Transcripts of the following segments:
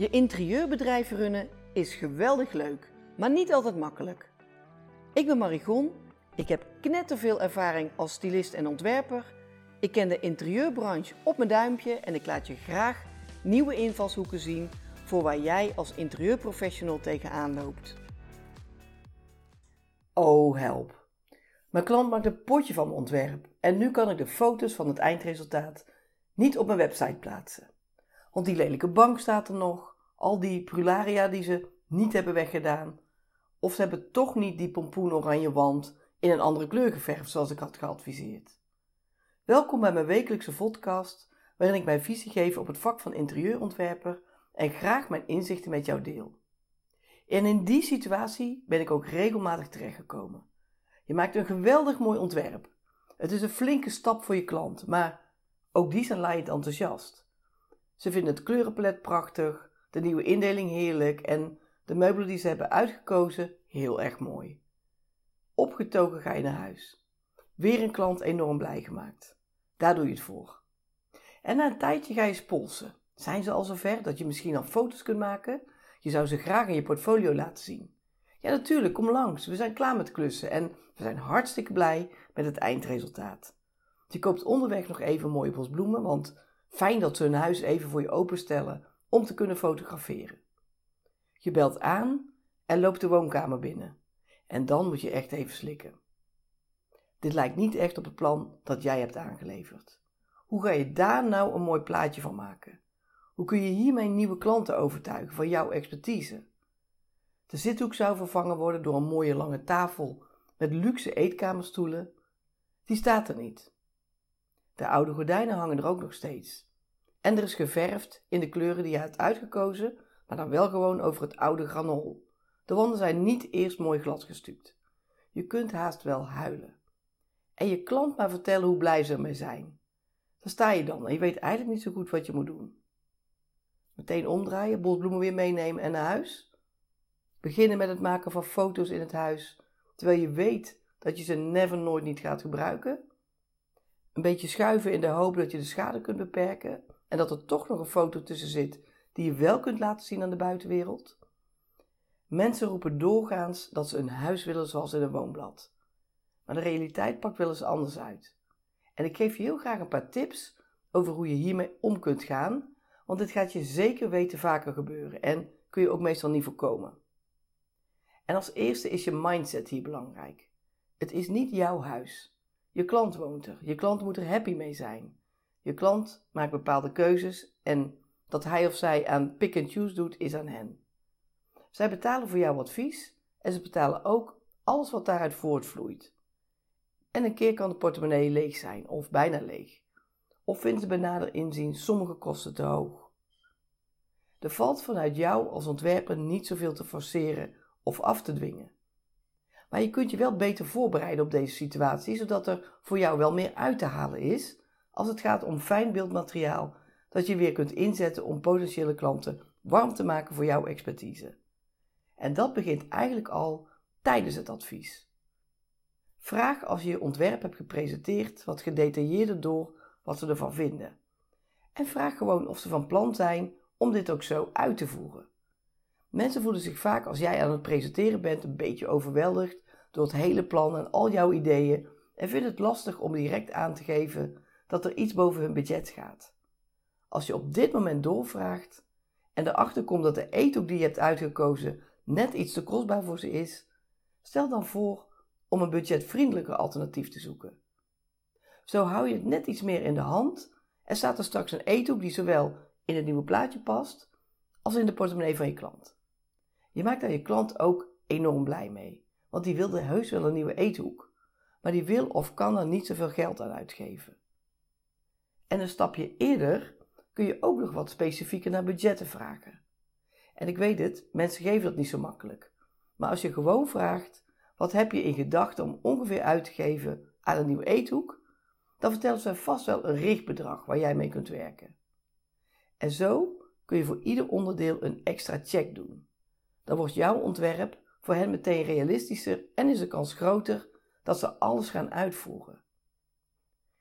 Je interieurbedrijf runnen is geweldig leuk, maar niet altijd makkelijk. Ik ben Marigon, ik heb knetterveel ervaring als stylist en ontwerper. Ik ken de interieurbranche op mijn duimpje en ik laat je graag nieuwe invalshoeken zien voor waar jij als interieurprofessional tegenaan loopt. Oh help! Mijn klant maakt een potje van mijn ontwerp en nu kan ik de foto's van het eindresultaat niet op mijn website plaatsen. Want die lelijke bank staat er nog, al die prularia die ze niet hebben weggedaan. Of ze hebben toch niet die pompoen oranje wand in een andere kleur geverfd zoals ik had geadviseerd. Welkom bij mijn wekelijkse podcast, waarin ik mijn visie geef op het vak van interieurontwerper en graag mijn inzichten met jou deel. En in die situatie ben ik ook regelmatig terechtgekomen. Je maakt een geweldig mooi ontwerp. Het is een flinke stap voor je klant, maar ook die zijn laaiend enthousiast. Ze vinden het kleurenpalet prachtig, de nieuwe indeling heerlijk en de meubelen die ze hebben uitgekozen heel erg mooi. Opgetogen ga je naar huis. Weer een klant enorm blij gemaakt. Daar doe je het voor. En na een tijdje ga je spolsen. Zijn ze al zover dat je misschien al foto's kunt maken? Je zou ze graag in je portfolio laten zien. Ja, natuurlijk, kom langs. We zijn klaar met klussen en we zijn hartstikke blij met het eindresultaat. Je koopt onderweg nog even een mooie bos bloemen, want fijn dat ze hun huis even voor je openstellen om te kunnen fotograferen. Je belt aan en loopt de woonkamer binnen. En dan moet je echt even slikken. Dit lijkt niet echt op het plan dat jij hebt aangeleverd. Hoe ga je daar nou een mooi plaatje van maken? Hoe kun je hiermee nieuwe klanten overtuigen van jouw expertise? De zithoek zou vervangen worden door een mooie lange tafel met luxe eetkamerstoelen. Die staat er niet. De oude gordijnen hangen er ook nog steeds. En er is geverfd in de kleuren die je hebt uitgekozen, maar dan wel gewoon over het oude granol. De wanden zijn niet eerst mooi glad gestuukt. Je kunt haast wel huilen. En je klant maar vertellen hoe blij ze ermee zijn. Dan sta je dan en je weet eigenlijk niet zo goed wat je moet doen. Meteen omdraaien, bosbloemen weer meenemen en naar huis. Beginnen met het maken van foto's in het huis, terwijl je weet dat je ze never nooit niet gaat gebruiken. Een beetje schuiven in de hoop dat je de schade kunt beperken en dat er toch nog een foto tussen zit die je wel kunt laten zien aan de buitenwereld. Mensen roepen doorgaans dat ze een huis willen zoals in een woonblad. Maar de realiteit pakt wel eens anders uit. En ik geef je heel graag een paar tips over hoe je hiermee om kunt gaan, want dit gaat je zeker weten vaker gebeuren en kun je ook meestal niet voorkomen. En als eerste is je mindset hier belangrijk. Het is niet jouw huis. Je klant woont er. Je klant moet er happy mee zijn. Je klant maakt bepaalde keuzes en dat hij of zij aan pick and choose doet, is aan hen. Zij betalen voor jouw advies en ze betalen ook alles wat daaruit voortvloeit. En een keer kan de portemonnee leeg zijn of bijna leeg. Of vinden ze bij nader inzien sommige kosten te hoog. Er valt vanuit jou als ontwerper niet zoveel te forceren of af te dwingen. Maar je kunt je wel beter voorbereiden op deze situatie, zodat er voor jou wel meer uit te halen is als het gaat om fijn beeldmateriaal dat je weer kunt inzetten om potentiële klanten warm te maken voor jouw expertise. En dat begint eigenlijk al tijdens het advies. Vraag als je je ontwerp hebt gepresenteerd wat gedetailleerder door wat ze ervan vinden. En vraag gewoon of ze van plan zijn om dit ook zo uit te voeren. Mensen voelen zich vaak als jij aan het presenteren bent een beetje overweldigd door het hele plan en al jouw ideeën en vinden het lastig om direct aan te geven dat er iets boven hun budget gaat. Als je op dit moment doorvraagt en erachter komt dat de eethoek die je hebt uitgekozen net iets te kostbaar voor ze is, stel dan voor om een budgetvriendelijker alternatief te zoeken. Zo hou je het net iets meer in de hand en staat er straks een eethoek die zowel in het nieuwe plaatje past als in de portemonnee van je klant. Je maakt daar je klant ook enorm blij mee, want die wilde heus wel een nieuwe eethoek, maar die wil of kan er niet zoveel geld aan uitgeven. En een stapje eerder kun je ook nog wat specifieker naar budgetten vragen. En ik weet het, mensen geven dat niet zo makkelijk. Maar als je gewoon vraagt, wat heb je in gedachten om ongeveer uit te geven aan een nieuwe eethoek, dan vertellen ze vast wel een richtbedrag waar jij mee kunt werken. En zo kun je voor ieder onderdeel een extra check doen. Dan wordt jouw ontwerp voor hen meteen realistischer en is de kans groter dat ze alles gaan uitvoeren.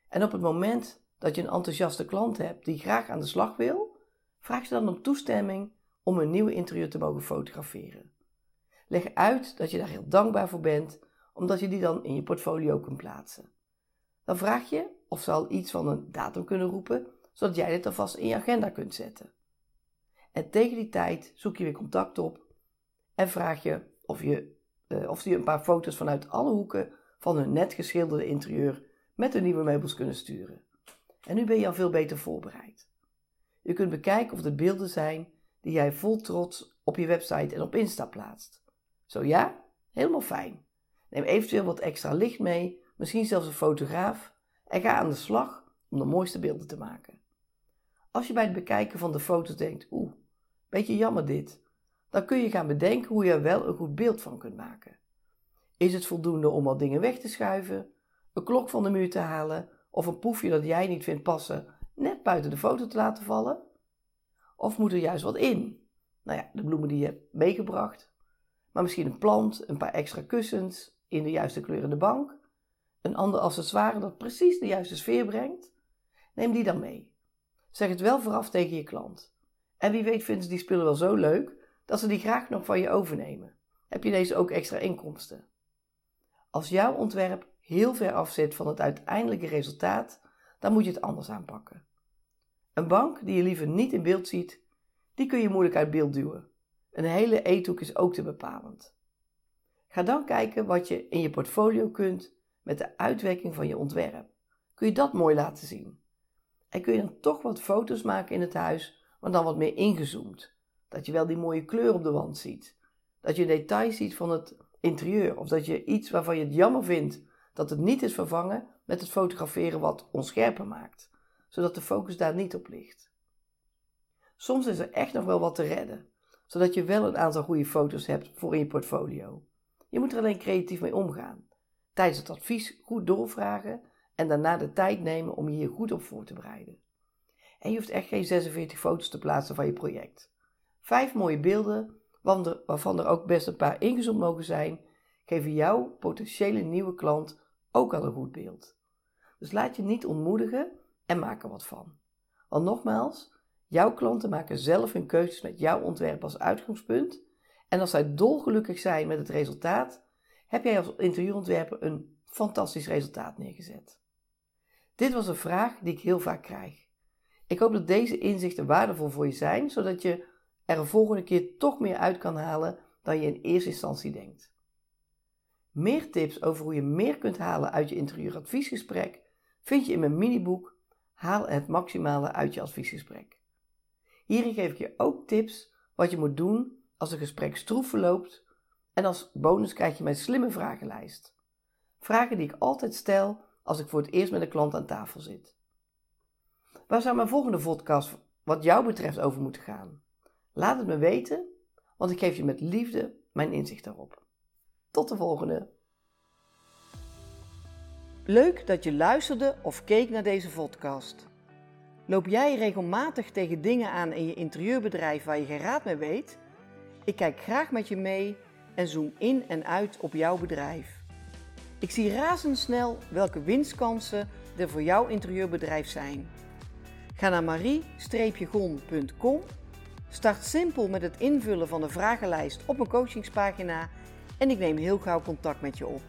En op het moment dat je een enthousiaste klant hebt die graag aan de slag wil, vraag ze dan om toestemming om een nieuwe interieur te mogen fotograferen. Leg uit dat je daar heel dankbaar voor bent, omdat je die dan in je portfolio kunt plaatsen. Dan vraag je of ze al iets van een datum kunnen roepen, zodat jij dit alvast in je agenda kunt zetten. En tegen die tijd zoek je weer contact op en vraag je of, je, uh, of een paar foto's vanuit alle hoeken van hun net geschilderde interieur met de nieuwe meubels kunnen sturen. En nu ben je al veel beter voorbereid. Je kunt bekijken of er beelden zijn die jij vol trots op je website en op Insta plaatst. Zo ja? Helemaal fijn. Neem eventueel wat extra licht mee, misschien zelfs een fotograaf, en ga aan de slag om de mooiste beelden te maken. Als je bij het bekijken van de foto's denkt, oeh, beetje jammer dit, dan kun je gaan bedenken hoe je er wel een goed beeld van kunt maken. Is het voldoende om al dingen weg te schuiven, een klok van de muur te halen of een poefje dat jij niet vindt passen net buiten de foto te laten vallen? Of moet er juist wat in? Nou ja, de bloemen die je hebt meegebracht, maar misschien een plant, een paar extra kussens in de juiste kleurende bank, een ander accessoire dat precies de juiste sfeer brengt. Neem die dan mee. Zeg het wel vooraf tegen je klant. En wie weet vinden ze die spullen wel zo leuk dat ze die graag nog van je overnemen. Heb je deze ook extra inkomsten? Als jouw ontwerp heel ver af zit van het uiteindelijke resultaat, dan moet je het anders aanpakken. Een bank die je liever niet in beeld ziet, die kun je moeilijk uit beeld duwen. Een hele eethoek is ook te bepalend. Ga dan kijken wat je in je portfolio kunt met de uitwerking van je ontwerp. Kun je dat mooi laten zien? En kun je dan toch wat foto's maken in het huis, maar dan wat meer ingezoomd. Dat je wel die mooie kleur op de wand ziet. Dat je details ziet van het interieur. Of dat je iets waarvan je het jammer vindt dat het niet is vervangen met het fotograferen wat onscherper maakt. Zodat de focus daar niet op ligt. Soms is er echt nog wel wat te redden. Zodat je wel een aantal goede foto's hebt voor in je portfolio. Je moet er alleen creatief mee omgaan. Tijdens het advies goed doorvragen en daarna de tijd nemen om je hier goed op voor te bereiden. En je hoeft echt geen 46 foto's te plaatsen van je project. Vijf mooie beelden, waarvan er ook best een paar ingezoomd mogen zijn, geven jouw potentiële nieuwe klant ook al een goed beeld. Dus laat je niet ontmoedigen en maak er wat van. Want nogmaals, jouw klanten maken zelf hun keuzes met jouw ontwerp als uitgangspunt. En als zij dolgelukkig zijn met het resultaat, heb jij als interieurontwerper een fantastisch resultaat neergezet. Dit was een vraag die ik heel vaak krijg. Ik hoop dat deze inzichten waardevol voor je zijn, zodat je er een volgende keer toch meer uit kan halen dan je in eerste instantie denkt. Meer tips over hoe je meer kunt halen uit je interieuradviesgesprek vind je in mijn miniboek Haal het maximale uit je adviesgesprek. Hierin geef ik je ook tips wat je moet doen als een gesprek stroef verloopt en als bonus krijg je mijn slimme vragenlijst. Vragen die ik altijd stel als ik voor het eerst met een klant aan tafel zit. Waar zou mijn volgende podcast wat jou betreft over moeten gaan? Laat het me weten, want ik geef je met liefde mijn inzicht daarop. Tot de volgende. Leuk dat je luisterde of keek naar deze podcast. Loop jij regelmatig tegen dingen aan in je interieurbedrijf waar je geen raad mee weet? Ik kijk graag met je mee en zoom in en uit op jouw bedrijf. Ik zie razendsnel welke winstkansen er voor jouw interieurbedrijf zijn. Ga naar marie-gon.com, start simpel met het invullen van de vragenlijst op mijn coachingspagina en ik neem heel gauw contact met je op.